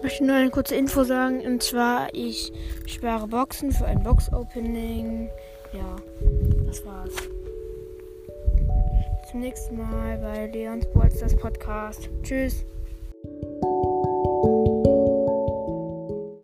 Ich möchte nur eine kurze Info sagen. Und zwar, ich spare Boxen für ein Box-Opening. Ja, das war's. Zum nächsten Mal bei Leons Bolsters Podcast. Tschüss.